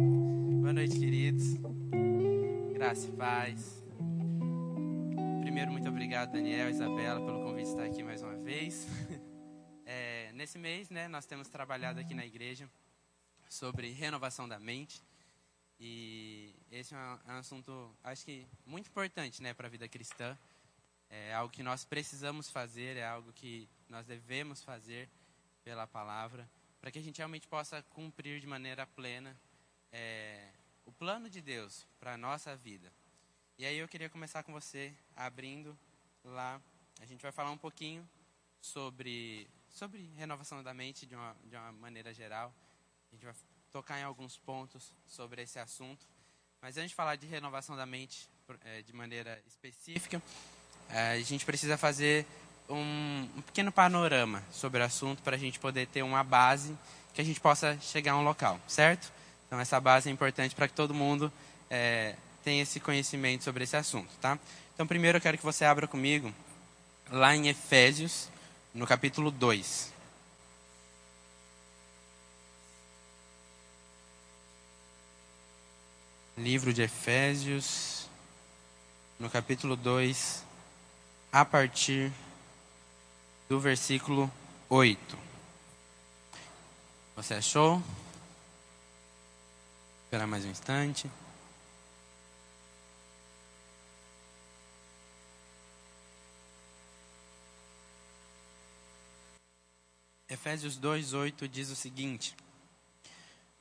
Boa noite, queridos. Graça e paz. Primeiro, muito obrigado, Daniel e Isabela, pelo convite de estar aqui mais uma vez. É, nesse mês, né, nós temos trabalhado aqui na igreja sobre renovação da mente. E esse é um, é um assunto, acho que, muito importante né, para a vida cristã. É algo que nós precisamos fazer, é algo que nós devemos fazer pela palavra, para que a gente realmente possa cumprir de maneira plena é, o plano de Deus para a nossa vida. E aí eu queria começar com você abrindo lá. A gente vai falar um pouquinho sobre, sobre renovação da mente de uma, de uma maneira geral. A gente vai tocar em alguns pontos sobre esse assunto. Mas antes de falar de renovação da mente é, de maneira específica, é, a gente precisa fazer um, um pequeno panorama sobre o assunto para a gente poder ter uma base que a gente possa chegar a um local, certo? Então, essa base é importante para que todo mundo é, tenha esse conhecimento sobre esse assunto, tá? Então, primeiro eu quero que você abra comigo lá em Efésios, no capítulo 2. Livro de Efésios, no capítulo 2, a partir do versículo 8. Você achou? Esperar mais um instante. Efésios 2:8 diz o seguinte: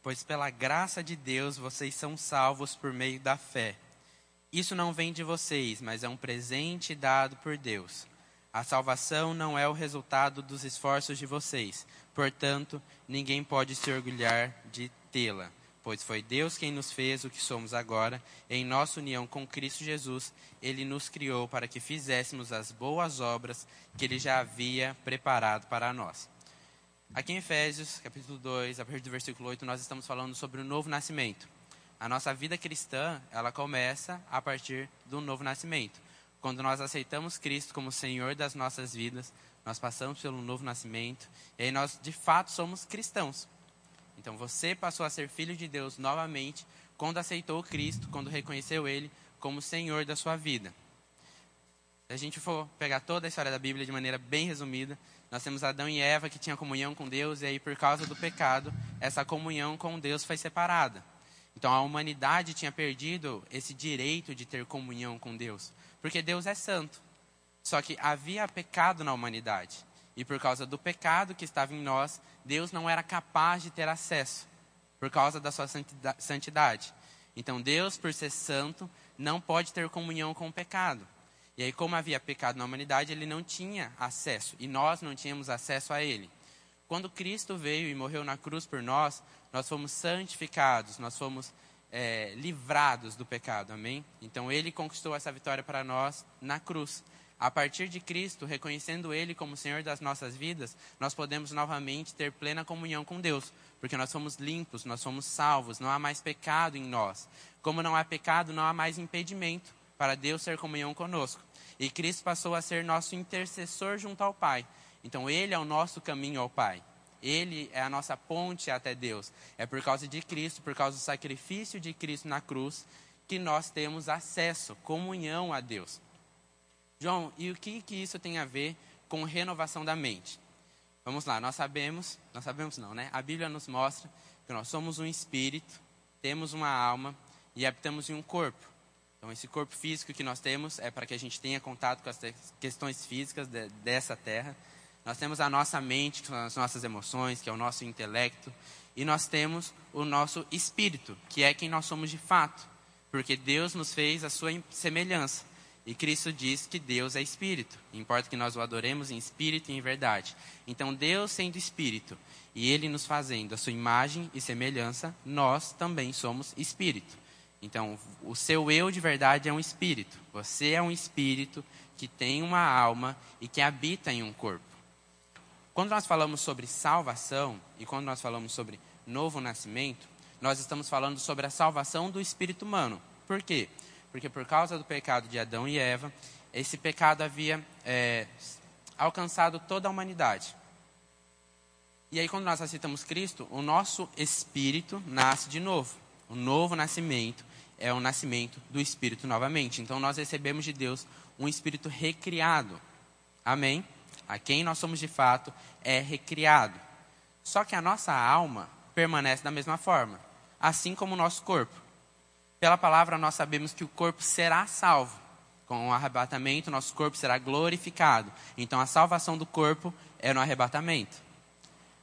Pois pela graça de Deus vocês são salvos por meio da fé. Isso não vem de vocês, mas é um presente dado por Deus. A salvação não é o resultado dos esforços de vocês, portanto, ninguém pode se orgulhar de tê-la pois foi Deus quem nos fez o que somos agora. Em nossa união com Cristo Jesus, ele nos criou para que fizéssemos as boas obras que ele já havia preparado para nós. Aqui em Efésios, capítulo 2, a partir do versículo 8, nós estamos falando sobre o novo nascimento. A nossa vida cristã, ela começa a partir do novo nascimento. Quando nós aceitamos Cristo como Senhor das nossas vidas, nós passamos pelo novo nascimento, e aí nós de fato somos cristãos. Então você passou a ser filho de Deus novamente quando aceitou Cristo, quando reconheceu Ele como Senhor da sua vida. Se a gente for pegar toda a história da Bíblia de maneira bem resumida, nós temos Adão e Eva que tinham comunhão com Deus, e aí por causa do pecado, essa comunhão com Deus foi separada. Então a humanidade tinha perdido esse direito de ter comunhão com Deus, porque Deus é santo. Só que havia pecado na humanidade. E por causa do pecado que estava em nós, Deus não era capaz de ter acesso, por causa da sua santidade. Então, Deus, por ser santo, não pode ter comunhão com o pecado. E aí, como havia pecado na humanidade, ele não tinha acesso, e nós não tínhamos acesso a ele. Quando Cristo veio e morreu na cruz por nós, nós fomos santificados, nós fomos é, livrados do pecado, amém? Então, ele conquistou essa vitória para nós na cruz. A partir de Cristo, reconhecendo Ele como Senhor das nossas vidas, nós podemos novamente ter plena comunhão com Deus, porque nós somos limpos, nós somos salvos, não há mais pecado em nós. Como não há pecado, não há mais impedimento para Deus ter comunhão conosco. E Cristo passou a ser nosso intercessor junto ao Pai. Então, Ele é o nosso caminho ao Pai. Ele é a nossa ponte até Deus. É por causa de Cristo, por causa do sacrifício de Cristo na cruz, que nós temos acesso, comunhão a Deus. João, e o que, que isso tem a ver com renovação da mente? Vamos lá, nós sabemos, nós sabemos não, né? A Bíblia nos mostra que nós somos um espírito, temos uma alma e habitamos em um corpo. Então, esse corpo físico que nós temos é para que a gente tenha contato com as questões físicas de, dessa terra. Nós temos a nossa mente, que são as nossas emoções, que é o nosso intelecto. E nós temos o nosso espírito, que é quem nós somos de fato. Porque Deus nos fez a sua semelhança. E Cristo diz que Deus é espírito. Importa que nós o adoremos em espírito e em verdade. Então, Deus sendo espírito e ele nos fazendo a sua imagem e semelhança, nós também somos espírito. Então, o seu eu de verdade é um espírito. Você é um espírito que tem uma alma e que habita em um corpo. Quando nós falamos sobre salvação e quando nós falamos sobre novo nascimento, nós estamos falando sobre a salvação do espírito humano. Por quê? porque por causa do pecado de Adão e Eva, esse pecado havia é, alcançado toda a humanidade. E aí, quando nós aceitamos Cristo, o nosso espírito nasce de novo. O novo nascimento é o nascimento do Espírito novamente. Então nós recebemos de Deus um Espírito recriado. Amém? A quem nós somos de fato é recriado. Só que a nossa alma permanece da mesma forma, assim como o nosso corpo. Pela palavra nós sabemos que o corpo será salvo. Com o arrebatamento, nosso corpo será glorificado. Então a salvação do corpo é no arrebatamento.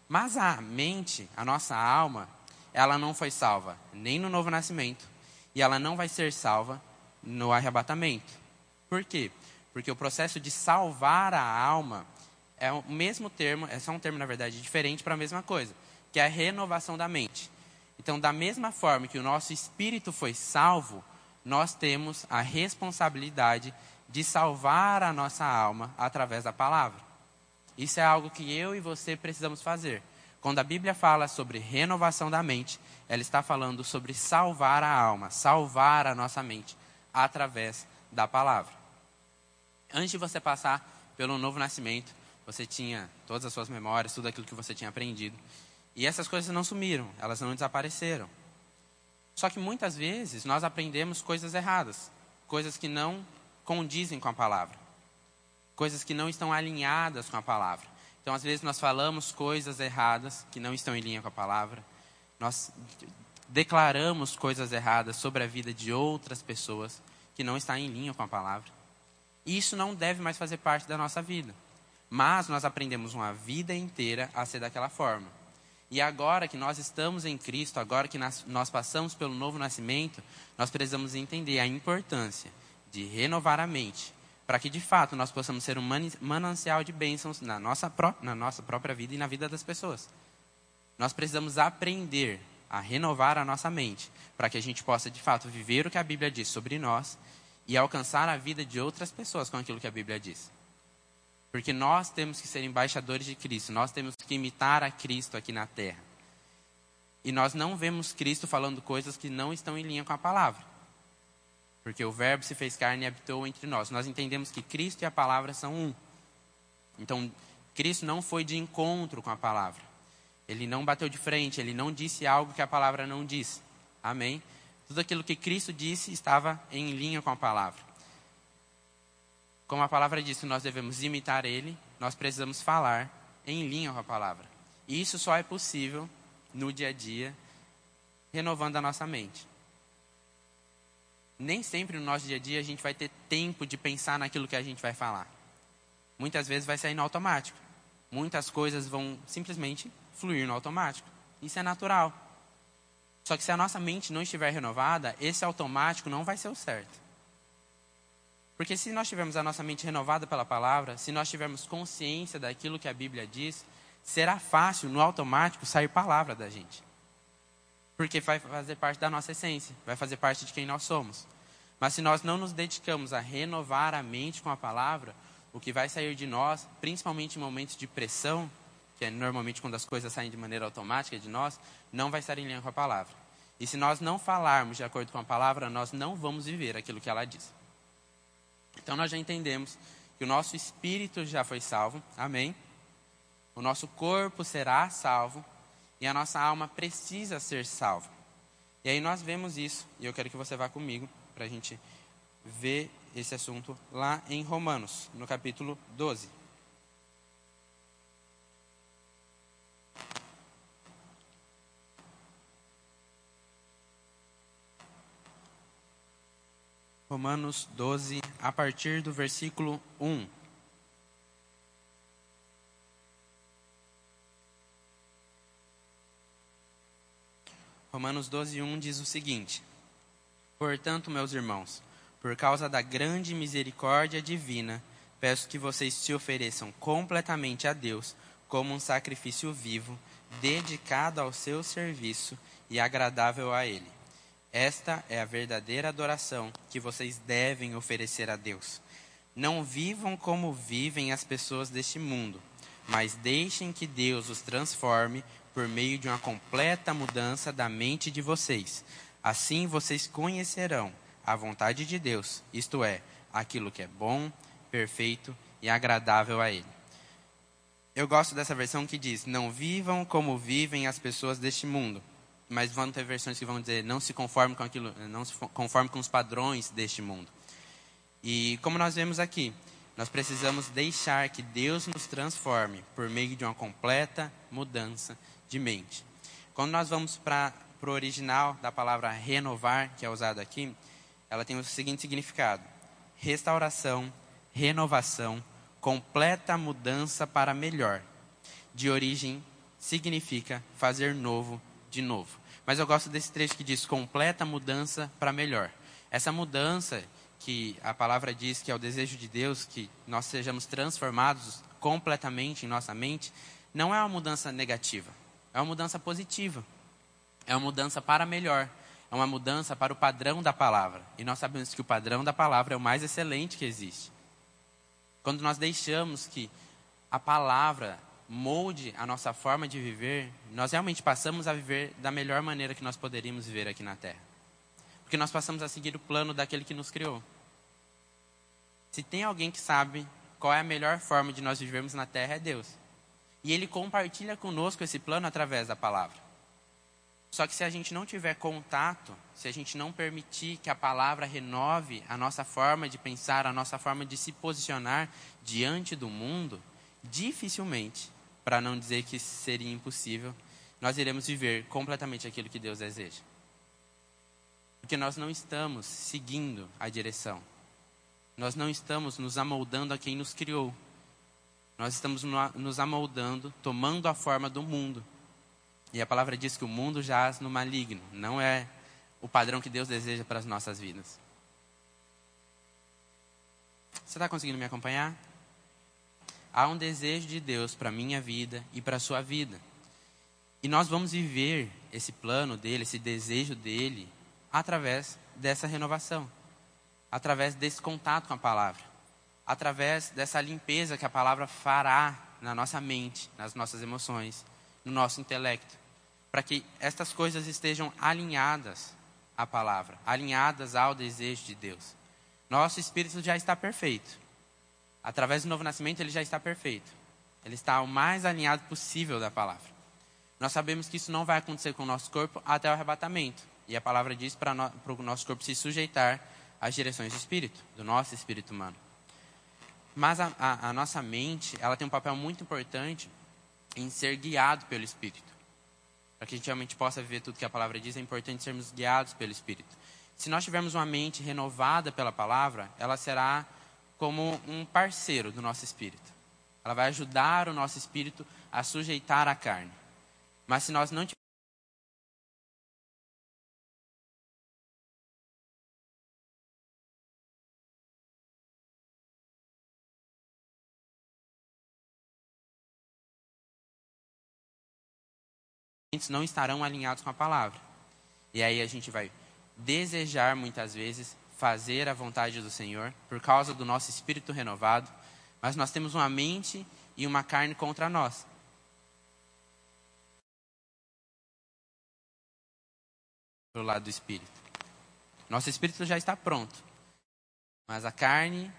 Mas a mente, a nossa alma, ela não foi salva nem no novo nascimento e ela não vai ser salva no arrebatamento. Por quê? Porque o processo de salvar a alma é o mesmo termo, é só um termo, na verdade, diferente para a mesma coisa, que é a renovação da mente. Então, da mesma forma que o nosso espírito foi salvo, nós temos a responsabilidade de salvar a nossa alma através da palavra. Isso é algo que eu e você precisamos fazer. Quando a Bíblia fala sobre renovação da mente, ela está falando sobre salvar a alma, salvar a nossa mente através da palavra. Antes de você passar pelo novo nascimento, você tinha todas as suas memórias, tudo aquilo que você tinha aprendido. E essas coisas não sumiram, elas não desapareceram. Só que muitas vezes nós aprendemos coisas erradas, coisas que não condizem com a palavra coisas que não estão alinhadas com a palavra. Então, às vezes, nós falamos coisas erradas que não estão em linha com a palavra. Nós declaramos coisas erradas sobre a vida de outras pessoas que não está em linha com a palavra. E isso não deve mais fazer parte da nossa vida. Mas nós aprendemos uma vida inteira a ser daquela forma. E agora que nós estamos em Cristo, agora que nós passamos pelo novo nascimento, nós precisamos entender a importância de renovar a mente, para que de fato nós possamos ser um manancial de bênçãos na nossa, na nossa própria vida e na vida das pessoas. Nós precisamos aprender a renovar a nossa mente, para que a gente possa de fato viver o que a Bíblia diz sobre nós e alcançar a vida de outras pessoas com aquilo que a Bíblia diz. Porque nós temos que ser embaixadores de Cristo, nós temos que imitar a Cristo aqui na terra. E nós não vemos Cristo falando coisas que não estão em linha com a palavra porque o Verbo se fez carne e habitou entre nós. Nós entendemos que Cristo e a palavra são um. Então, Cristo não foi de encontro com a palavra. Ele não bateu de frente, ele não disse algo que a palavra não disse. Amém? Tudo aquilo que Cristo disse estava em linha com a palavra. Como a palavra disse, nós devemos imitar ele, nós precisamos falar em linha com a palavra. E isso só é possível no dia a dia, renovando a nossa mente nem sempre no nosso dia a dia a gente vai ter tempo de pensar naquilo que a gente vai falar. Muitas vezes vai sair no automático. Muitas coisas vão simplesmente fluir no automático. Isso é natural. Só que se a nossa mente não estiver renovada, esse automático não vai ser o certo. Porque se nós tivermos a nossa mente renovada pela palavra, se nós tivermos consciência daquilo que a Bíblia diz, será fácil no automático sair palavra da gente. Porque vai fazer parte da nossa essência, vai fazer parte de quem nós somos. Mas se nós não nos dedicamos a renovar a mente com a palavra, o que vai sair de nós, principalmente em momentos de pressão, que é normalmente quando as coisas saem de maneira automática de nós, não vai estar em linha com a palavra. E se nós não falarmos de acordo com a palavra, nós não vamos viver aquilo que ela diz. Então nós já entendemos que o nosso espírito já foi salvo, amém? O nosso corpo será salvo e a nossa alma precisa ser salva. E aí nós vemos isso, e eu quero que você vá comigo para a gente ver esse assunto lá em Romanos, no capítulo 12. Romanos 12, a partir do versículo 1. Romanos 12, 1 diz o seguinte: Portanto, meus irmãos, por causa da grande misericórdia divina, peço que vocês se ofereçam completamente a Deus como um sacrifício vivo, dedicado ao seu serviço e agradável a Ele. Esta é a verdadeira adoração que vocês devem oferecer a Deus. Não vivam como vivem as pessoas deste mundo, mas deixem que Deus os transforme por meio de uma completa mudança da mente de vocês. Assim vocês conhecerão a vontade de Deus, isto é, aquilo que é bom, perfeito e agradável a Ele. Eu gosto dessa versão que diz: Não vivam como vivem as pessoas deste mundo. Mas vão ter versões que vão dizer não se conforme com aquilo, não se conforme com os padrões deste mundo. E como nós vemos aqui, nós precisamos deixar que Deus nos transforme por meio de uma completa mudança de mente. Quando nós vamos para o original da palavra renovar, que é usado aqui, ela tem o seguinte significado: restauração, renovação, completa mudança para melhor. De origem significa fazer novo de novo. Mas eu gosto desse trecho que diz completa mudança para melhor. Essa mudança que a palavra diz que é o desejo de Deus, que nós sejamos transformados completamente em nossa mente, não é uma mudança negativa, é uma mudança positiva. É uma mudança para melhor, é uma mudança para o padrão da palavra. E nós sabemos que o padrão da palavra é o mais excelente que existe. Quando nós deixamos que a palavra molde a nossa forma de viver, nós realmente passamos a viver da melhor maneira que nós poderíamos viver aqui na Terra. Porque nós passamos a seguir o plano daquele que nos criou. Se tem alguém que sabe qual é a melhor forma de nós vivermos na terra, é Deus. E Ele compartilha conosco esse plano através da palavra. Só que se a gente não tiver contato, se a gente não permitir que a palavra renove a nossa forma de pensar, a nossa forma de se posicionar diante do mundo, dificilmente, para não dizer que seria impossível, nós iremos viver completamente aquilo que Deus deseja. Porque nós não estamos seguindo a direção. Nós não estamos nos amoldando a quem nos criou. Nós estamos nos amoldando, tomando a forma do mundo. E a palavra diz que o mundo jaz no maligno. Não é o padrão que Deus deseja para as nossas vidas. Você está conseguindo me acompanhar? Há um desejo de Deus para a minha vida e para a sua vida. E nós vamos viver esse plano dele, esse desejo dele, através dessa renovação através desse contato com a palavra, através dessa limpeza que a palavra fará na nossa mente, nas nossas emoções, no nosso intelecto, para que estas coisas estejam alinhadas à palavra, alinhadas ao desejo de Deus. Nosso espírito já está perfeito. Através do novo nascimento, ele já está perfeito. Ele está o mais alinhado possível da palavra. Nós sabemos que isso não vai acontecer com o nosso corpo até o arrebatamento. E a palavra diz para, no, o nosso corpo se sujeitar as direções do espírito, do nosso espírito humano. Mas a, a, a nossa mente, ela tem um papel muito importante em ser guiado pelo espírito. Para que a gente realmente possa viver tudo que a palavra diz, é importante sermos guiados pelo espírito. Se nós tivermos uma mente renovada pela palavra, ela será como um parceiro do nosso espírito. Ela vai ajudar o nosso espírito a sujeitar a carne. Mas se nós não não estarão alinhados com a palavra. E aí a gente vai desejar muitas vezes fazer a vontade do Senhor por causa do nosso espírito renovado, mas nós temos uma mente e uma carne contra nós. Pelo lado do espírito. Nosso espírito já está pronto, mas a carne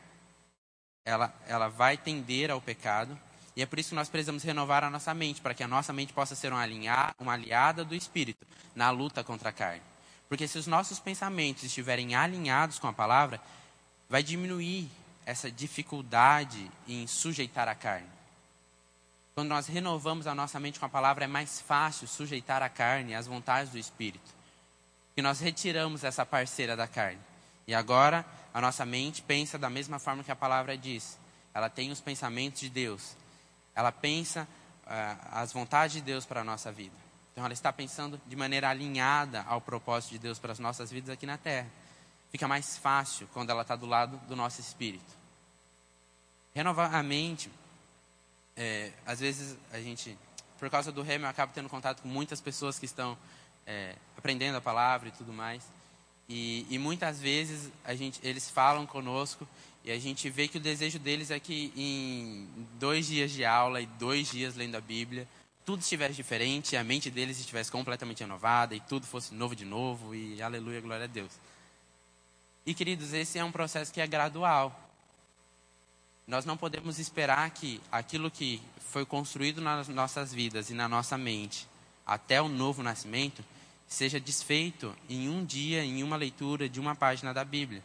ela, ela vai tender ao pecado e é por isso que nós precisamos renovar a nossa mente, para que a nossa mente possa ser uma, alinha, uma aliada do Espírito na luta contra a carne. Porque se os nossos pensamentos estiverem alinhados com a palavra, vai diminuir essa dificuldade em sujeitar a carne. Quando nós renovamos a nossa mente com a palavra, é mais fácil sujeitar a carne às vontades do Espírito. E nós retiramos essa parceira da carne. E agora a nossa mente pensa da mesma forma que a palavra diz. Ela tem os pensamentos de Deus. Ela pensa uh, as vontades de Deus para a nossa vida. Então, ela está pensando de maneira alinhada ao propósito de Deus para as nossas vidas aqui na terra. Fica mais fácil quando ela está do lado do nosso espírito. Renovar a mente, é, às vezes a gente, por causa do remo, eu acabo tendo contato com muitas pessoas que estão é, aprendendo a palavra e tudo mais. E, e, muitas vezes a gente, eles falam conosco e a gente vê que o desejo deles é que em dois dias de aula e dois dias lendo a Bíblia, tudo estivesse diferente, a mente deles estivesse completamente renovada e tudo fosse novo de novo e aleluia, glória a Deus. E queridos, esse é um processo que é gradual. Nós não podemos esperar que aquilo que foi construído nas nossas vidas e na nossa mente até o novo nascimento seja desfeito em um dia, em uma leitura de uma página da Bíblia.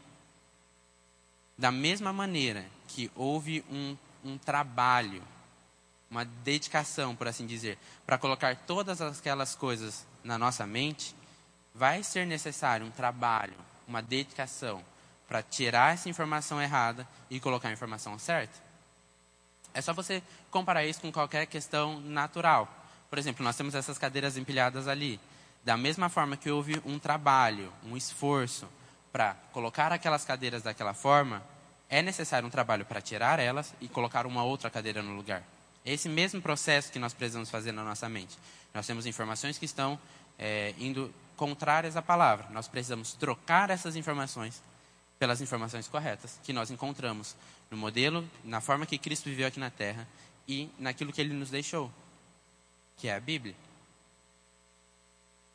Da mesma maneira que houve um, um trabalho, uma dedicação, por assim dizer, para colocar todas aquelas coisas na nossa mente, vai ser necessário um trabalho, uma dedicação para tirar essa informação errada e colocar a informação certa. É só você comparar isso com qualquer questão natural. Por exemplo, nós temos essas cadeiras empilhadas ali. Da mesma forma que houve um trabalho, um esforço para colocar aquelas cadeiras daquela forma, é necessário um trabalho para tirar elas e colocar uma outra cadeira no lugar. Esse mesmo processo que nós precisamos fazer na nossa mente. Nós temos informações que estão é, indo contrárias à palavra. Nós precisamos trocar essas informações pelas informações corretas que nós encontramos no modelo, na forma que Cristo viveu aqui na Terra e naquilo que Ele nos deixou, que é a Bíblia.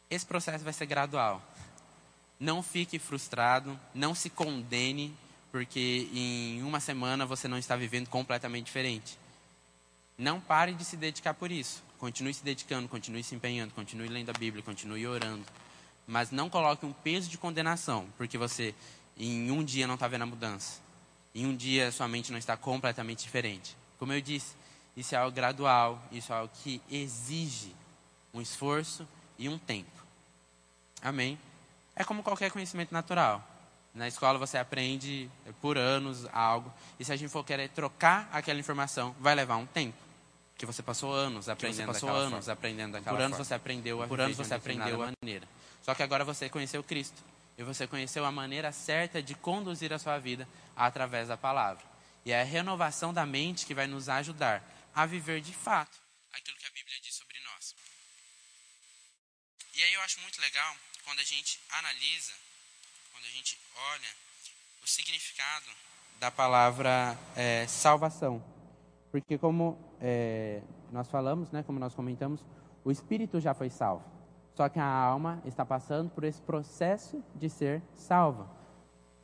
Esse processo vai ser gradual. Não fique frustrado, não se condene, porque em uma semana você não está vivendo completamente diferente. Não pare de se dedicar por isso. Continue se dedicando, continue se empenhando, continue lendo a Bíblia, continue orando. Mas não coloque um peso de condenação, porque você em um dia não está vendo a mudança. Em um dia sua mente não está completamente diferente. Como eu disse, isso é algo gradual, isso é algo que exige um esforço e um tempo. Amém? É como qualquer conhecimento natural. Na escola você aprende por anos algo, e se a gente for querer trocar aquela informação, vai levar um tempo. Que você passou anos aprendendo passou daquela anos forma. aprendendo daquela Por anos forma. você aprendeu a Por anos você aprendeu a- maneira. Só que agora você conheceu Cristo. E você conheceu a maneira certa de conduzir a sua vida através da palavra. E é a renovação da mente que vai nos ajudar a viver de fato aquilo que a Bíblia diz sobre nós. E aí eu acho muito legal quando a gente analisa, quando a gente olha o significado da palavra é, salvação. Porque como é, nós falamos, né, como nós comentamos, o espírito já foi salvo. Só que a alma está passando por esse processo de ser salva.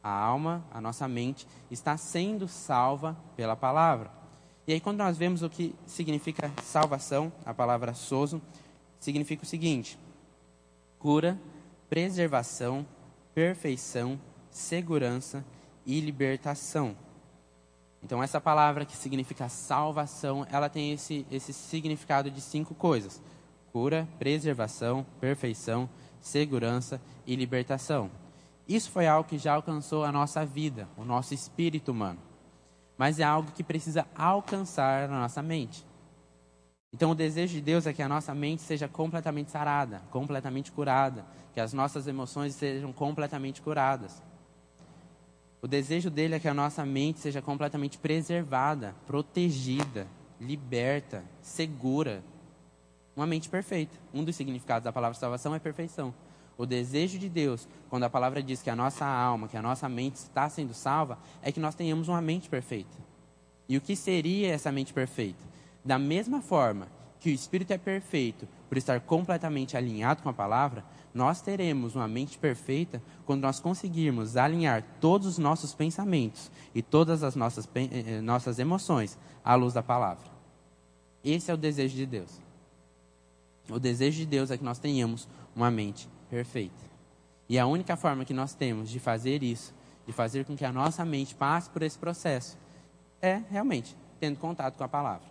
A alma, a nossa mente, está sendo salva pela palavra. E aí, quando nós vemos o que significa salvação, a palavra sozo, significa o seguinte: cura, preservação, perfeição, segurança e libertação. Então, essa palavra que significa salvação, ela tem esse, esse significado de cinco coisas: cura, preservação, perfeição, segurança e libertação. Isso foi algo que já alcançou a nossa vida, o nosso espírito humano. Mas é algo que precisa alcançar na nossa mente. Então, o desejo de Deus é que a nossa mente seja completamente sarada, completamente curada, que as nossas emoções sejam completamente curadas. O desejo dele é que a nossa mente seja completamente preservada, protegida, liberta, segura. Uma mente perfeita. Um dos significados da palavra salvação é perfeição. O desejo de Deus, quando a palavra diz que a nossa alma, que a nossa mente está sendo salva, é que nós tenhamos uma mente perfeita. E o que seria essa mente perfeita? Da mesma forma que o espírito é perfeito por estar completamente alinhado com a palavra, nós teremos uma mente perfeita quando nós conseguirmos alinhar todos os nossos pensamentos e todas as nossas, eh, eh, nossas emoções à luz da palavra. Esse é o desejo de Deus. O desejo de Deus é que nós tenhamos uma mente perfeita. E a única forma que nós temos de fazer isso, de fazer com que a nossa mente passe por esse processo, é realmente tendo contato com a palavra,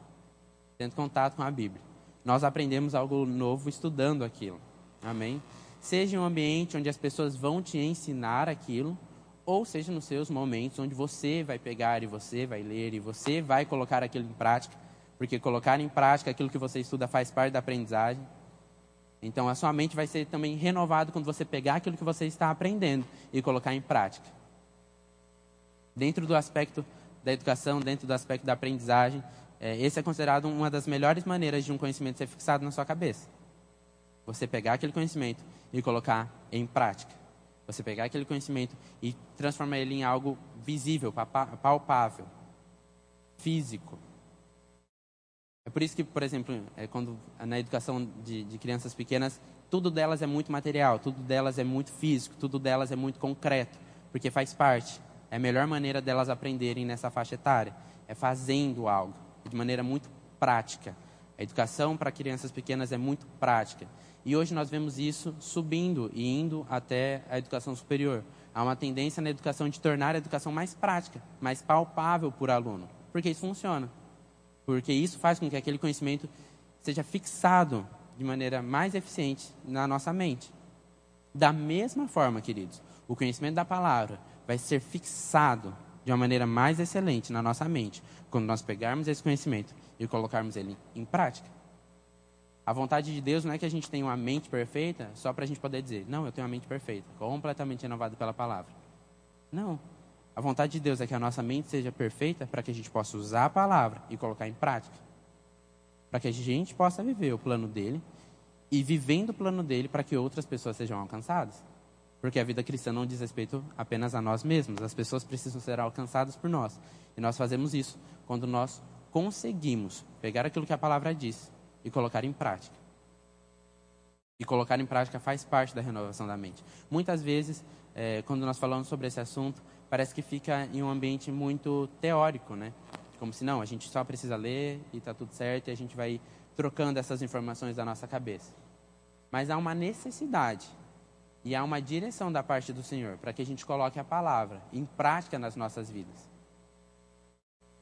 tendo contato com a Bíblia. Nós aprendemos algo novo estudando aquilo. Amém? Seja em um ambiente onde as pessoas vão te ensinar aquilo, ou seja nos seus momentos onde você vai pegar e você vai ler e você vai colocar aquilo em prática, porque colocar em prática aquilo que você estuda faz parte da aprendizagem. Então a sua mente vai ser também renovada quando você pegar aquilo que você está aprendendo e colocar em prática. Dentro do aspecto da educação, dentro do aspecto da aprendizagem, é, esse é considerado uma das melhores maneiras de um conhecimento ser fixado na sua cabeça. Você pegar aquele conhecimento e colocar em prática. Você pegar aquele conhecimento e transformar ele em algo visível, palpável, físico. É por isso que, por exemplo, é quando na educação de, de crianças pequenas, tudo delas é muito material, tudo delas é muito físico, tudo delas é muito concreto, porque faz parte. É a melhor maneira delas aprenderem nessa faixa etária, é fazendo algo de maneira muito prática, A educação para crianças pequenas é muito prática. E hoje nós vemos isso subindo e indo até a educação superior. Há uma tendência na educação de tornar a educação mais prática, mais palpável por aluno. Porque isso funciona. Porque isso faz com que aquele conhecimento seja fixado de maneira mais eficiente na nossa mente. Da mesma forma, queridos, o conhecimento da palavra vai ser fixado de uma maneira mais excelente na nossa mente quando nós pegarmos esse conhecimento e colocarmos ele em prática. A vontade de Deus não é que a gente tenha uma mente perfeita só para a gente poder dizer, não, eu tenho uma mente perfeita, completamente renovada pela palavra. Não. A vontade de Deus é que a nossa mente seja perfeita para que a gente possa usar a palavra e colocar em prática. Para que a gente possa viver o plano dele e vivendo o plano dele para que outras pessoas sejam alcançadas. Porque a vida cristã não diz respeito apenas a nós mesmos, as pessoas precisam ser alcançadas por nós. E nós fazemos isso quando nós conseguimos pegar aquilo que a palavra diz e colocar em prática. E colocar em prática faz parte da renovação da mente. Muitas vezes, é, quando nós falamos sobre esse assunto, parece que fica em um ambiente muito teórico, né? Como se não, a gente só precisa ler e está tudo certo e a gente vai trocando essas informações da nossa cabeça. Mas há uma necessidade e há uma direção da parte do Senhor para que a gente coloque a palavra em prática nas nossas vidas.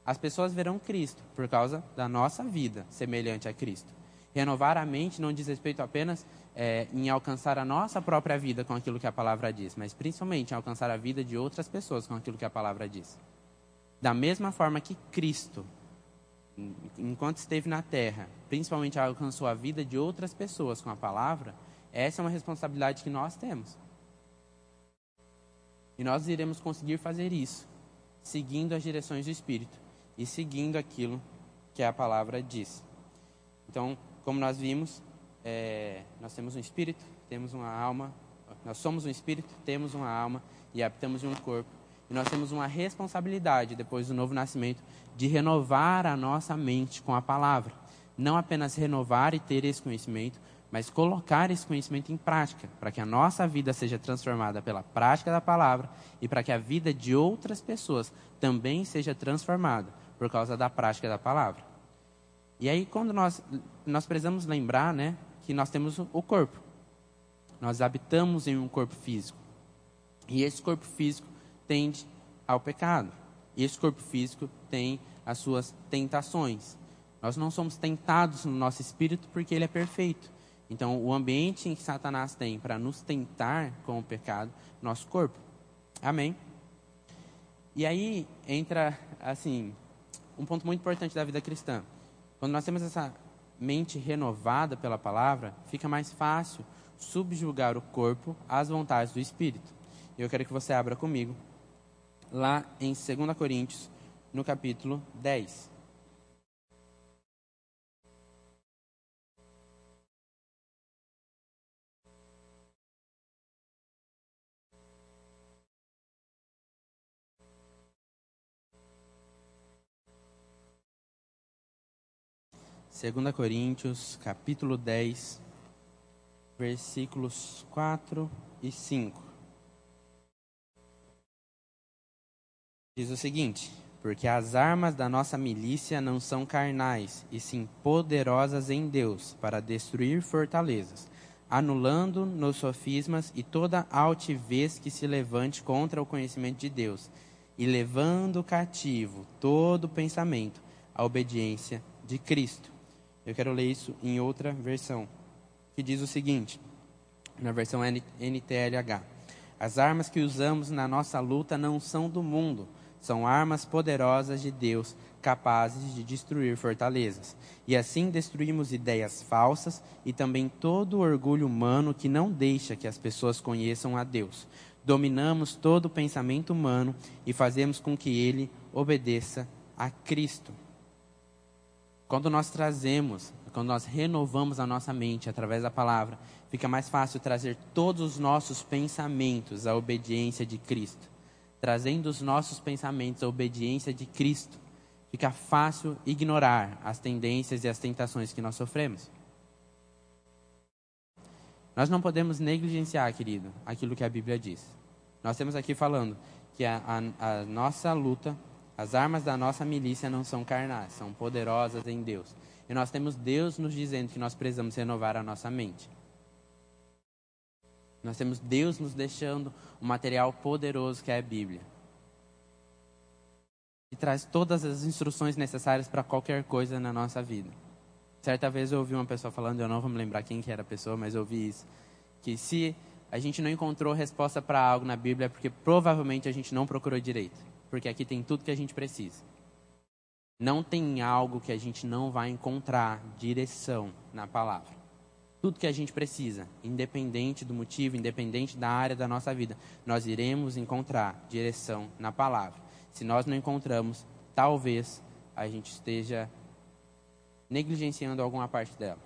As pessoas verão Cristo por causa da nossa vida semelhante a Cristo. Renovar a mente não diz respeito apenas é, em alcançar a nossa própria vida com aquilo que a palavra diz, mas principalmente em alcançar a vida de outras pessoas com aquilo que a palavra diz. Da mesma forma que Cristo, enquanto esteve na terra, principalmente alcançou a vida de outras pessoas com a palavra, essa é uma responsabilidade que nós temos. E nós iremos conseguir fazer isso, seguindo as direções do Espírito e seguindo aquilo que a palavra diz. Então, como nós vimos, é, nós temos um espírito, temos uma alma, nós somos um espírito, temos uma alma e habitamos um corpo. E nós temos uma responsabilidade, depois do novo nascimento, de renovar a nossa mente com a palavra. Não apenas renovar e ter esse conhecimento, mas colocar esse conhecimento em prática, para que a nossa vida seja transformada pela prática da palavra e para que a vida de outras pessoas também seja transformada por causa da prática da palavra. E aí, quando nós, nós precisamos lembrar né, que nós temos o corpo. Nós habitamos em um corpo físico. E esse corpo físico tende ao pecado. E esse corpo físico tem as suas tentações. Nós não somos tentados no nosso espírito porque ele é perfeito. Então, o ambiente em que Satanás tem para nos tentar com o pecado, nosso corpo. Amém? E aí entra, assim, um ponto muito importante da vida cristã. Quando nós temos essa mente renovada pela palavra, fica mais fácil subjugar o corpo às vontades do espírito. Eu quero que você abra comigo lá em 2 Coríntios, no capítulo 10. 2 Coríntios, capítulo 10, versículos 4 e 5. Diz o seguinte: Porque as armas da nossa milícia não são carnais, e sim poderosas em Deus, para destruir fortalezas, anulando nos sofismas e toda altivez que se levante contra o conhecimento de Deus, e levando cativo todo pensamento à obediência de Cristo. Eu quero ler isso em outra versão, que diz o seguinte, na versão NTLH: As armas que usamos na nossa luta não são do mundo, são armas poderosas de Deus, capazes de destruir fortalezas. E assim destruímos ideias falsas e também todo o orgulho humano que não deixa que as pessoas conheçam a Deus. Dominamos todo o pensamento humano e fazemos com que ele obedeça a Cristo. Quando nós trazemos, quando nós renovamos a nossa mente através da palavra, fica mais fácil trazer todos os nossos pensamentos à obediência de Cristo. Trazendo os nossos pensamentos à obediência de Cristo, fica fácil ignorar as tendências e as tentações que nós sofremos. Nós não podemos negligenciar, querido, aquilo que a Bíblia diz. Nós temos aqui falando que a, a, a nossa luta as armas da nossa milícia não são carnais, são poderosas em Deus. E nós temos Deus nos dizendo que nós precisamos renovar a nossa mente. Nós temos Deus nos deixando um material poderoso que é a Bíblia. E traz todas as instruções necessárias para qualquer coisa na nossa vida. Certa vez eu ouvi uma pessoa falando, eu não vou me lembrar quem que era a pessoa, mas eu ouvi isso, que se a gente não encontrou resposta para algo na Bíblia é porque provavelmente a gente não procurou direito, porque aqui tem tudo que a gente precisa. Não tem algo que a gente não vai encontrar direção na palavra. Tudo que a gente precisa, independente do motivo, independente da área da nossa vida, nós iremos encontrar direção na palavra. Se nós não encontramos, talvez a gente esteja negligenciando alguma parte dela.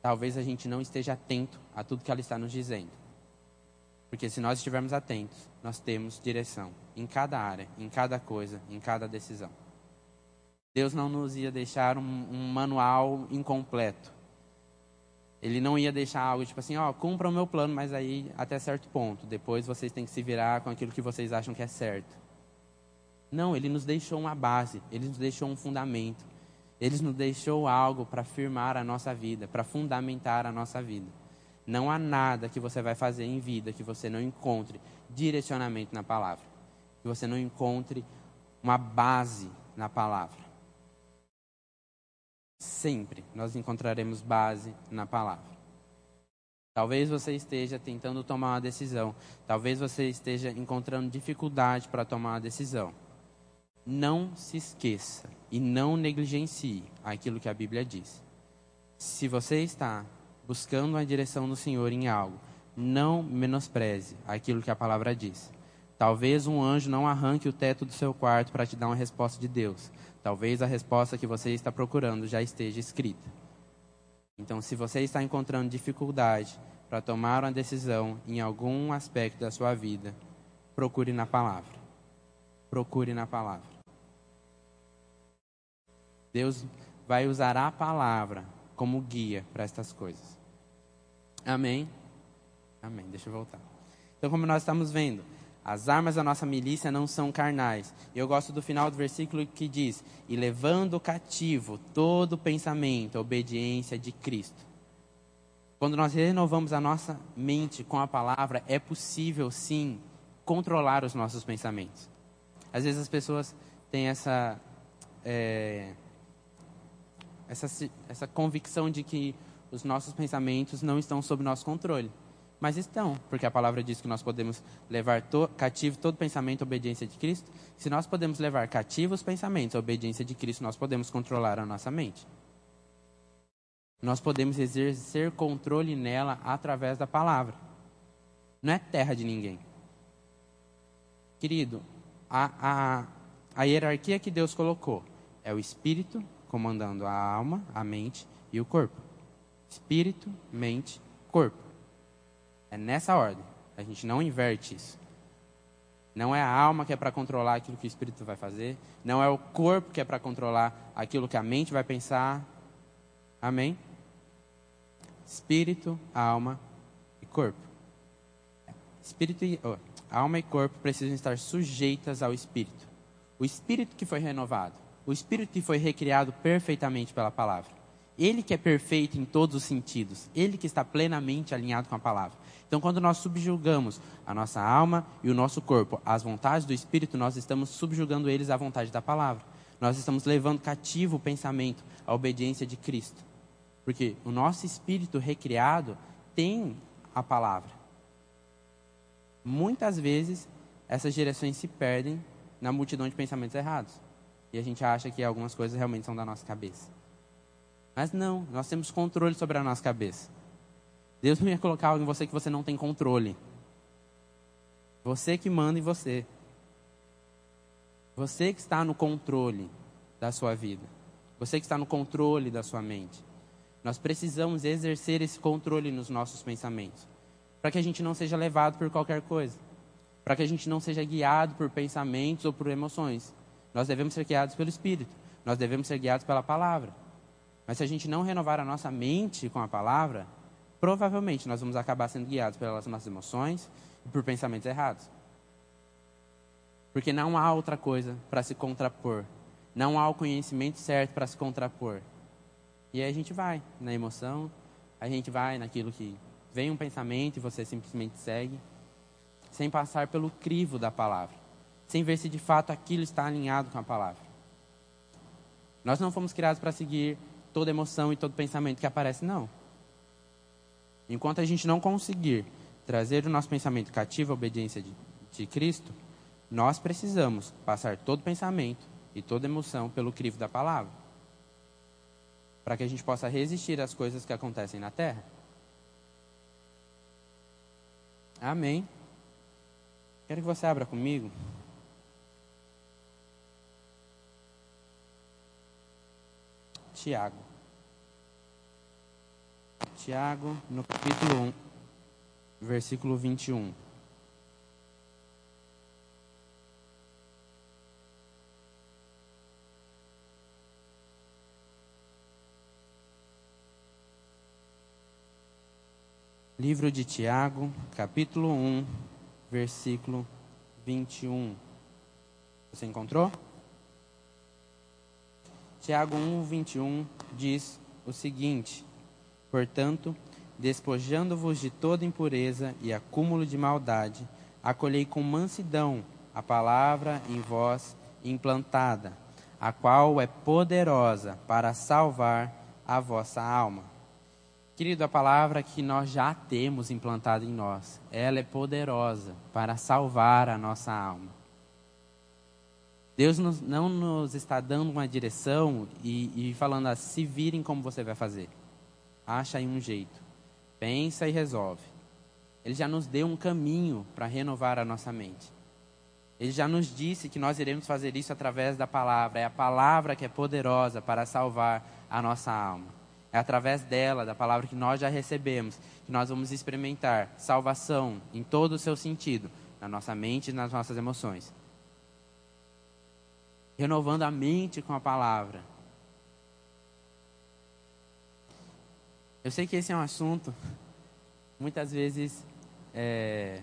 Talvez a gente não esteja atento a tudo que ela está nos dizendo. Porque se nós estivermos atentos, nós temos direção em cada área, em cada coisa, em cada decisão. Deus não nos ia deixar um, um manual incompleto. Ele não ia deixar algo tipo assim, ó, oh, cumpra o meu plano, mas aí até certo ponto. Depois vocês têm que se virar com aquilo que vocês acham que é certo. Não, ele nos deixou uma base, ele nos deixou um fundamento. Ele nos deixou algo para firmar a nossa vida, para fundamentar a nossa vida. Não há nada que você vai fazer em vida que você não encontre direcionamento na palavra, que você não encontre uma base na palavra. Sempre nós encontraremos base na palavra. Talvez você esteja tentando tomar uma decisão, talvez você esteja encontrando dificuldade para tomar uma decisão. Não se esqueça e não negligencie aquilo que a Bíblia diz. Se você está buscando a direção do Senhor em algo, não menospreze aquilo que a palavra diz. Talvez um anjo não arranque o teto do seu quarto para te dar uma resposta de Deus, Talvez a resposta que você está procurando já esteja escrita. Então, se você está encontrando dificuldade para tomar uma decisão em algum aspecto da sua vida, procure na palavra. Procure na palavra. Deus vai usar a palavra como guia para estas coisas. Amém? Amém. Deixa eu voltar. Então, como nós estamos vendo, as armas da nossa milícia não são carnais. Eu gosto do final do versículo que diz: E levando cativo todo pensamento obediência de Cristo. Quando nós renovamos a nossa mente com a palavra, é possível sim controlar os nossos pensamentos. Às vezes as pessoas têm essa, é, essa, essa convicção de que os nossos pensamentos não estão sob nosso controle. Mas estão, porque a palavra diz que nós podemos levar to, cativo todo pensamento à obediência de Cristo. Se nós podemos levar cativos pensamentos à obediência de Cristo, nós podemos controlar a nossa mente. Nós podemos exercer controle nela através da palavra. Não é terra de ninguém. Querido, a, a, a hierarquia que Deus colocou é o espírito comandando a alma, a mente e o corpo. Espírito, mente, corpo. É nessa ordem. A gente não inverte isso. Não é a alma que é para controlar aquilo que o espírito vai fazer. Não é o corpo que é para controlar aquilo que a mente vai pensar. Amém? Espírito, alma e corpo. Espírito e, oh, alma e corpo precisam estar sujeitas ao espírito. O espírito que foi renovado. O espírito que foi recriado perfeitamente pela palavra. Ele que é perfeito em todos os sentidos. Ele que está plenamente alinhado com a palavra. Então, quando nós subjugamos a nossa alma e o nosso corpo às vontades do Espírito, nós estamos subjugando eles à vontade da palavra. Nós estamos levando cativo o pensamento à obediência de Cristo. Porque o nosso espírito recriado tem a palavra. Muitas vezes, essas direções se perdem na multidão de pensamentos errados. E a gente acha que algumas coisas realmente são da nossa cabeça. Mas não, nós temos controle sobre a nossa cabeça. Deus não ia colocar algo em você que você não tem controle. Você que manda em você. Você que está no controle da sua vida. Você que está no controle da sua mente. Nós precisamos exercer esse controle nos nossos pensamentos. Para que a gente não seja levado por qualquer coisa. Para que a gente não seja guiado por pensamentos ou por emoções. Nós devemos ser guiados pelo Espírito. Nós devemos ser guiados pela palavra. Mas se a gente não renovar a nossa mente com a palavra, provavelmente nós vamos acabar sendo guiados pelas nossas emoções e por pensamentos errados. Porque não há outra coisa para se contrapor. Não há o conhecimento certo para se contrapor. E aí a gente vai na emoção, a gente vai naquilo que vem um pensamento e você simplesmente segue, sem passar pelo crivo da palavra, sem ver se de fato aquilo está alinhado com a palavra. Nós não fomos criados para seguir toda emoção e todo pensamento que aparece, não. Enquanto a gente não conseguir trazer o nosso pensamento cativo à obediência de, de Cristo, nós precisamos passar todo pensamento e toda emoção pelo crivo da palavra. Para que a gente possa resistir às coisas que acontecem na terra. Amém. Quero que você abra comigo. Tiago. Tiago, no capítulo 1, versículo 21. Livro de Tiago, capítulo 1, versículo 21. Você encontrou? Tiago 1, 21 diz o seguinte: Portanto, despojando-vos de toda impureza e acúmulo de maldade, acolhei com mansidão a palavra em vós implantada, a qual é poderosa para salvar a vossa alma. Querido, a palavra que nós já temos implantada em nós, ela é poderosa para salvar a nossa alma. Deus não nos está dando uma direção e, e falando assim, se virem como você vai fazer. Acha aí um jeito. Pensa e resolve. Ele já nos deu um caminho para renovar a nossa mente. Ele já nos disse que nós iremos fazer isso através da palavra. É a palavra que é poderosa para salvar a nossa alma. É através dela, da palavra que nós já recebemos, que nós vamos experimentar salvação em todo o seu sentido, na nossa mente e nas nossas emoções. Renovando a mente com a palavra. Eu sei que esse é um assunto, muitas vezes, é,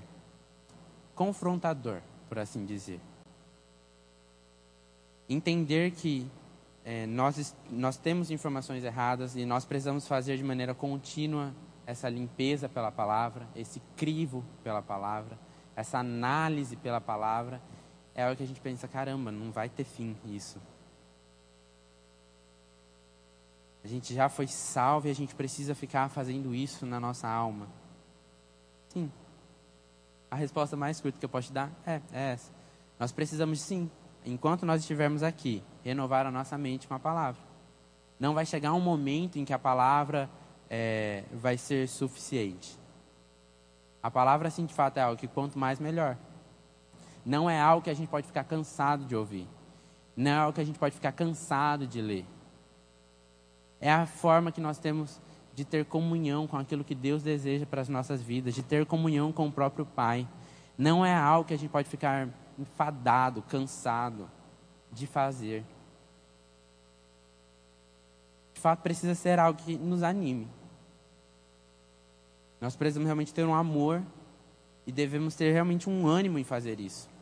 confrontador, por assim dizer. Entender que é, nós, nós temos informações erradas e nós precisamos fazer de maneira contínua essa limpeza pela palavra, esse crivo pela palavra, essa análise pela palavra. É o que a gente pensa, caramba, não vai ter fim isso. A gente já foi salvo e a gente precisa ficar fazendo isso na nossa alma. Sim. A resposta mais curta que eu posso te dar é, é essa. Nós precisamos sim enquanto nós estivermos aqui, renovar a nossa mente com a palavra. Não vai chegar um momento em que a palavra é, vai ser suficiente. A palavra, sim, de fato, é algo que quanto mais, melhor. Não é algo que a gente pode ficar cansado de ouvir. Não é algo que a gente pode ficar cansado de ler. É a forma que nós temos de ter comunhão com aquilo que Deus deseja para as nossas vidas, de ter comunhão com o próprio Pai. Não é algo que a gente pode ficar enfadado, cansado de fazer. De fato, precisa ser algo que nos anime. Nós precisamos realmente ter um amor e devemos ter realmente um ânimo em fazer isso.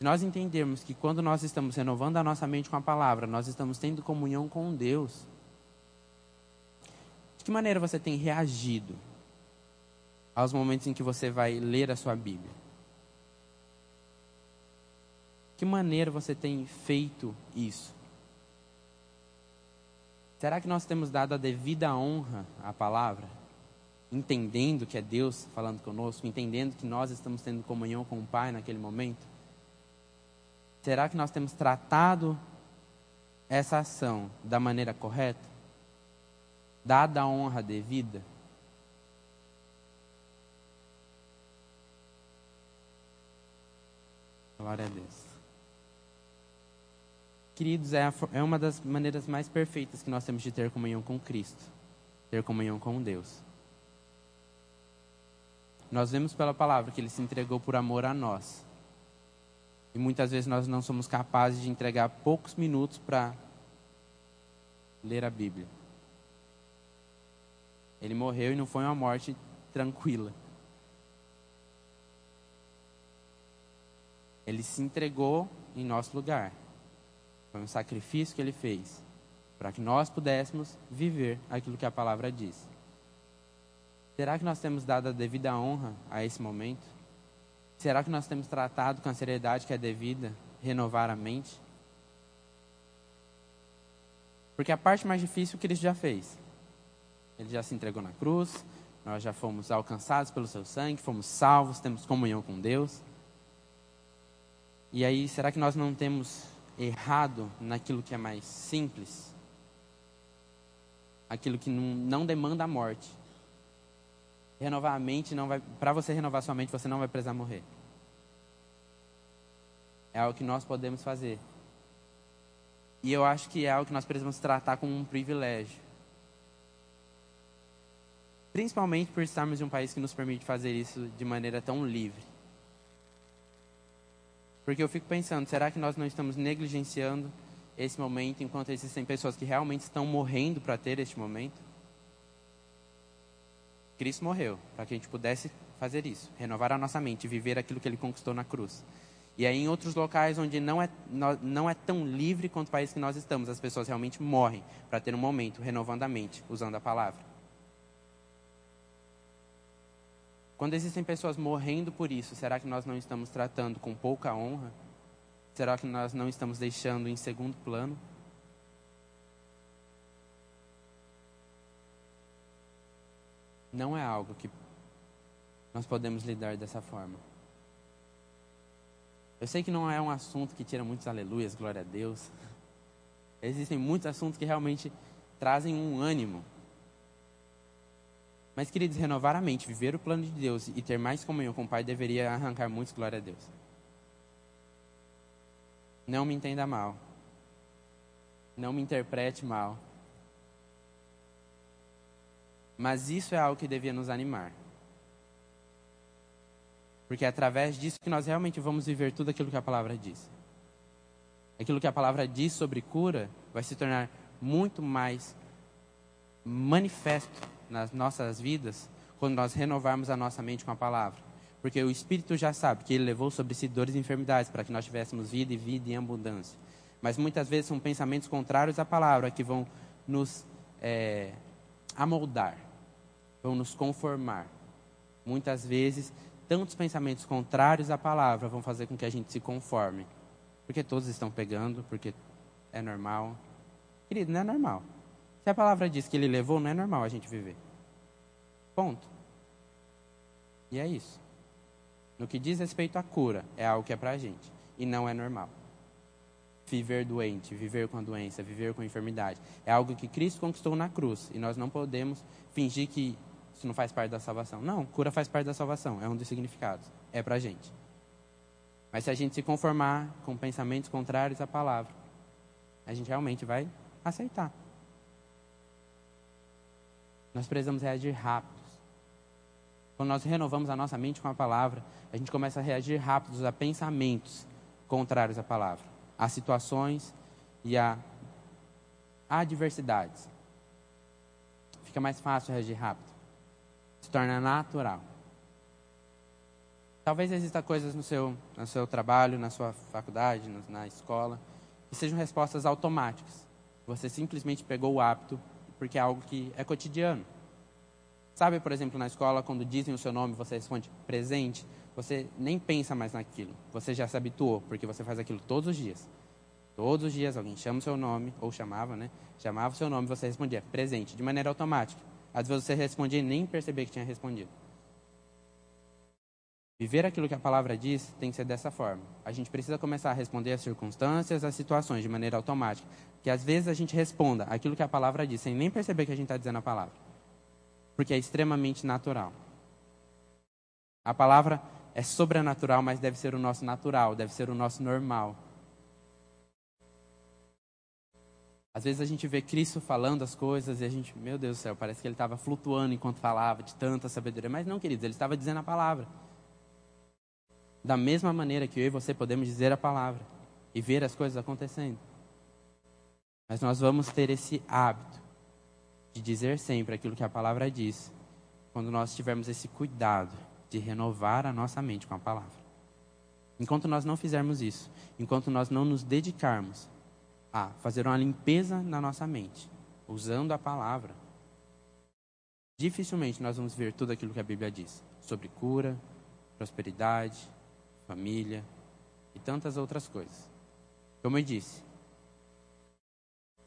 Se nós entendermos que quando nós estamos renovando a nossa mente com a palavra, nós estamos tendo comunhão com Deus, de que maneira você tem reagido aos momentos em que você vai ler a sua Bíblia? Que maneira você tem feito isso? Será que nós temos dado a devida honra à palavra? Entendendo que é Deus falando conosco, entendendo que nós estamos tendo comunhão com o Pai naquele momento? Será que nós temos tratado essa ação da maneira correta? Dada a honra devida? Glória a Deus. Queridos, é, a, é uma das maneiras mais perfeitas que nós temos de ter comunhão com Cristo, ter comunhão com Deus. Nós vemos pela palavra que Ele se entregou por amor a nós. E muitas vezes nós não somos capazes de entregar poucos minutos para ler a Bíblia. Ele morreu e não foi uma morte tranquila. Ele se entregou em nosso lugar. Foi um sacrifício que ele fez. para que nós pudéssemos viver aquilo que a palavra diz. Será que nós temos dado a devida honra a esse momento? Será que nós temos tratado com a seriedade que é devida renovar a mente? Porque a parte mais difícil o Cristo já fez. Ele já se entregou na cruz, nós já fomos alcançados pelo seu sangue, fomos salvos, temos comunhão com Deus. E aí, será que nós não temos errado naquilo que é mais simples? Aquilo que não, não demanda a morte. Renovar a mente não vai. Para você renovar sua mente, você não vai precisar morrer. É algo que nós podemos fazer. E eu acho que é algo que nós precisamos tratar como um privilégio. Principalmente por estarmos em um país que nos permite fazer isso de maneira tão livre. Porque eu fico pensando, será que nós não estamos negligenciando esse momento enquanto existem pessoas que realmente estão morrendo para ter este momento? Cristo morreu para que a gente pudesse fazer isso, renovar a nossa mente, viver aquilo que ele conquistou na cruz. E aí, em outros locais onde não é, não é tão livre quanto o país que nós estamos, as pessoas realmente morrem para ter um momento renovando a mente, usando a palavra. Quando existem pessoas morrendo por isso, será que nós não estamos tratando com pouca honra? Será que nós não estamos deixando em segundo plano? Não é algo que nós podemos lidar dessa forma. Eu sei que não é um assunto que tira muitos aleluias, glória a Deus. Existem muitos assuntos que realmente trazem um ânimo. Mas, queridos, renovar a mente, viver o plano de Deus e ter mais comunhão com o Pai deveria arrancar muitos glória a Deus. Não me entenda mal. Não me interprete mal. Mas isso é algo que devia nos animar. Porque é através disso que nós realmente vamos viver tudo aquilo que a palavra diz. Aquilo que a palavra diz sobre cura vai se tornar muito mais manifesto nas nossas vidas quando nós renovarmos a nossa mente com a palavra. Porque o Espírito já sabe que ele levou sobre si dores e enfermidades para que nós tivéssemos vida e vida em abundância. Mas muitas vezes são pensamentos contrários à palavra que vão nos é, amoldar, vão nos conformar. Muitas vezes tantos pensamentos contrários à palavra vão fazer com que a gente se conforme. Porque todos estão pegando, porque é normal. Querido, não é normal. Se a palavra diz que ele levou, não é normal a gente viver. Ponto. E é isso. No que diz respeito à cura, é algo que é pra gente. E não é normal. Viver doente, viver com a doença, viver com a enfermidade. É algo que Cristo conquistou na cruz. E nós não podemos fingir que isso não faz parte da salvação. Não, cura faz parte da salvação, é um dos significados. É para a gente. Mas se a gente se conformar com pensamentos contrários à palavra, a gente realmente vai aceitar. Nós precisamos reagir rápidos. Quando nós renovamos a nossa mente com a palavra, a gente começa a reagir rápidos a pensamentos contrários à palavra, a situações e a adversidades. Fica mais fácil reagir rápido se torna natural. Talvez exista coisas no seu, no seu trabalho, na sua faculdade, na escola, que sejam respostas automáticas. Você simplesmente pegou o hábito porque é algo que é cotidiano. Sabe, por exemplo, na escola, quando dizem o seu nome, você responde presente, você nem pensa mais naquilo. Você já se habituou, porque você faz aquilo todos os dias. Todos os dias alguém chama o seu nome, ou chamava, né? Chamava o seu nome, você respondia presente, de maneira automática. Às vezes você respondia e nem percebia que tinha respondido. Viver aquilo que a palavra diz tem que ser dessa forma. A gente precisa começar a responder às circunstâncias, às situações, de maneira automática. Que às vezes a gente responda aquilo que a palavra diz, sem nem perceber que a gente está dizendo a palavra. Porque é extremamente natural. A palavra é sobrenatural, mas deve ser o nosso natural, deve ser o nosso normal. Às vezes a gente vê Cristo falando as coisas e a gente, meu Deus do céu, parece que ele estava flutuando enquanto falava de tanta sabedoria. Mas não, queridos, ele estava dizendo a palavra. Da mesma maneira que eu e você podemos dizer a palavra e ver as coisas acontecendo. Mas nós vamos ter esse hábito de dizer sempre aquilo que a palavra diz, quando nós tivermos esse cuidado de renovar a nossa mente com a palavra. Enquanto nós não fizermos isso, enquanto nós não nos dedicarmos a fazer uma limpeza na nossa mente, usando a palavra, dificilmente nós vamos ver tudo aquilo que a Bíblia diz sobre cura, prosperidade, família e tantas outras coisas. Como eu disse,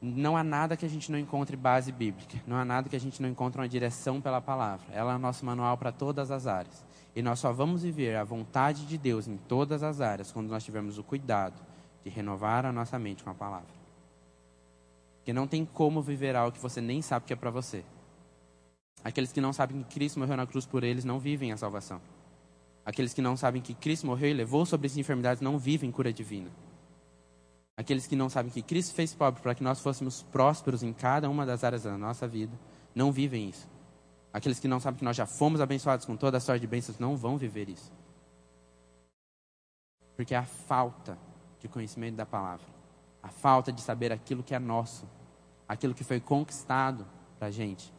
não há nada que a gente não encontre base bíblica, não há nada que a gente não encontre uma direção pela palavra. Ela é o nosso manual para todas as áreas. E nós só vamos viver a vontade de Deus em todas as áreas quando nós tivermos o cuidado de renovar a nossa mente com a palavra. Porque não tem como viver algo que você nem sabe que é para você. Aqueles que não sabem que Cristo morreu na cruz por eles não vivem a salvação. Aqueles que não sabem que Cristo morreu e levou sobre as enfermidades não vivem cura divina. Aqueles que não sabem que Cristo fez pobre para que nós fôssemos prósperos em cada uma das áreas da nossa vida, não vivem isso. Aqueles que não sabem que nós já fomos abençoados com toda a sorte de bênçãos não vão viver isso. Porque a falta de conhecimento da palavra, a falta de saber aquilo que é nosso, aquilo que foi conquistado para a gente.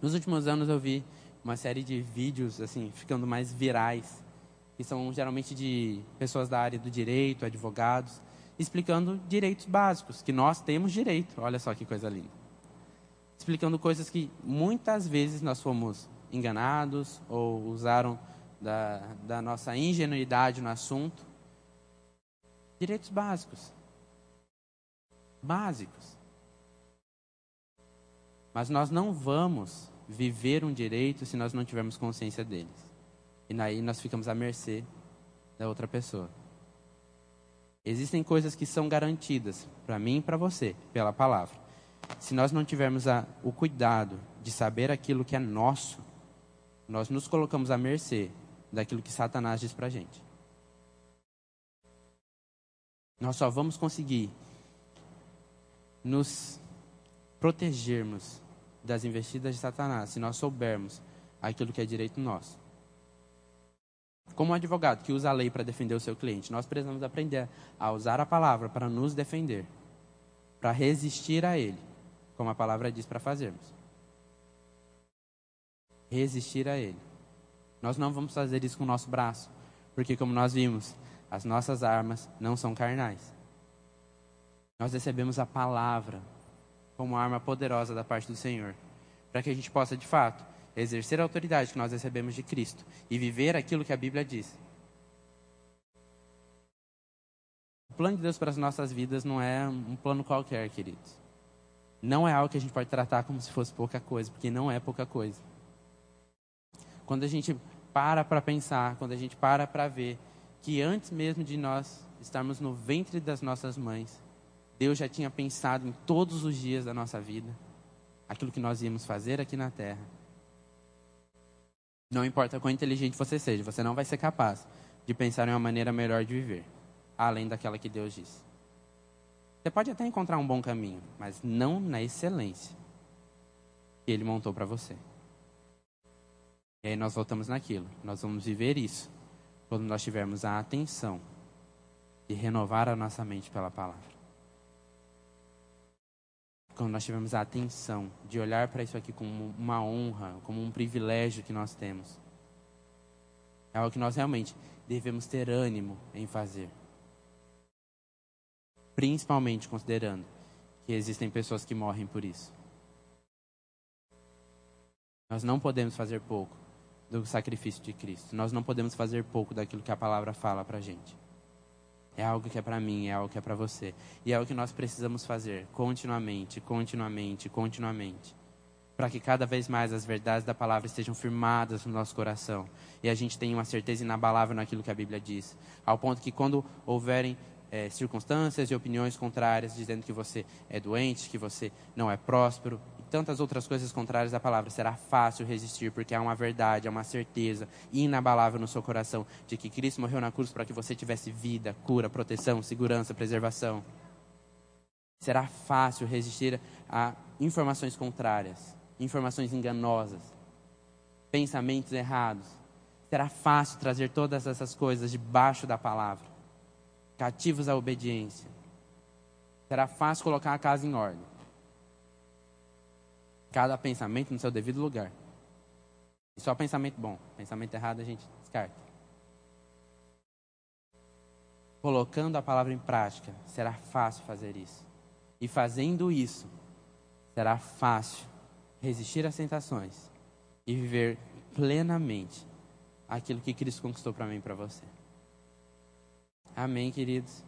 Nos últimos anos eu vi uma série de vídeos assim ficando mais virais que são geralmente de pessoas da área do direito, advogados, explicando direitos básicos, que nós temos direito. Olha só que coisa linda. Explicando coisas que muitas vezes nós fomos enganados ou usaram da, da nossa ingenuidade no assunto. Direitos básicos. Básicos. Mas nós não vamos viver um direito se nós não tivermos consciência deles. E aí nós ficamos à mercê da outra pessoa. Existem coisas que são garantidas para mim e para você pela palavra. Se nós não tivermos a, o cuidado de saber aquilo que é nosso, nós nos colocamos à mercê daquilo que Satanás diz para a gente. Nós só vamos conseguir nos protegermos das investidas de Satanás se nós soubermos aquilo que é direito nosso. Como um advogado que usa a lei para defender o seu cliente, nós precisamos aprender a usar a palavra para nos defender, para resistir a ele, como a palavra diz para fazermos. Resistir a ele. Nós não vamos fazer isso com o nosso braço, porque, como nós vimos, as nossas armas não são carnais. Nós recebemos a palavra como arma poderosa da parte do Senhor, para que a gente possa, de fato, exercer a autoridade que nós recebemos de Cristo e viver aquilo que a Bíblia diz. O plano de Deus para as nossas vidas não é um plano qualquer, queridos. Não é algo que a gente pode tratar como se fosse pouca coisa, porque não é pouca coisa. Quando a gente para para pensar, quando a gente para para ver que antes mesmo de nós estarmos no ventre das nossas mães, Deus já tinha pensado em todos os dias da nossa vida, aquilo que nós íamos fazer aqui na terra não importa quão inteligente você seja, você não vai ser capaz de pensar em uma maneira melhor de viver, além daquela que Deus diz. Você pode até encontrar um bom caminho, mas não na excelência que Ele montou para você. E aí nós voltamos naquilo. Nós vamos viver isso quando nós tivermos a atenção de renovar a nossa mente pela palavra quando nós tivermos a atenção de olhar para isso aqui como uma honra, como um privilégio que nós temos. É algo que nós realmente devemos ter ânimo em fazer. Principalmente considerando que existem pessoas que morrem por isso. Nós não podemos fazer pouco do sacrifício de Cristo. Nós não podemos fazer pouco daquilo que a palavra fala para gente. É algo que é para mim, é algo que é para você. E é algo que nós precisamos fazer continuamente, continuamente, continuamente. Para que cada vez mais as verdades da palavra estejam firmadas no nosso coração. E a gente tenha uma certeza inabalável naquilo que a Bíblia diz. Ao ponto que quando houverem é, circunstâncias e opiniões contrárias, dizendo que você é doente, que você não é próspero, tantas outras coisas contrárias à palavra, será fácil resistir, porque há uma verdade, há uma certeza inabalável no seu coração de que Cristo morreu na cruz para que você tivesse vida, cura, proteção, segurança, preservação. Será fácil resistir a informações contrárias, informações enganosas, pensamentos errados. Será fácil trazer todas essas coisas debaixo da palavra, cativos à obediência. Será fácil colocar a casa em ordem cada pensamento no seu devido lugar. E só pensamento bom. Pensamento errado a gente descarta. colocando a palavra em prática, será fácil fazer isso. E fazendo isso, será fácil resistir às tentações e viver plenamente aquilo que Cristo conquistou para mim e para você. Amém, queridos.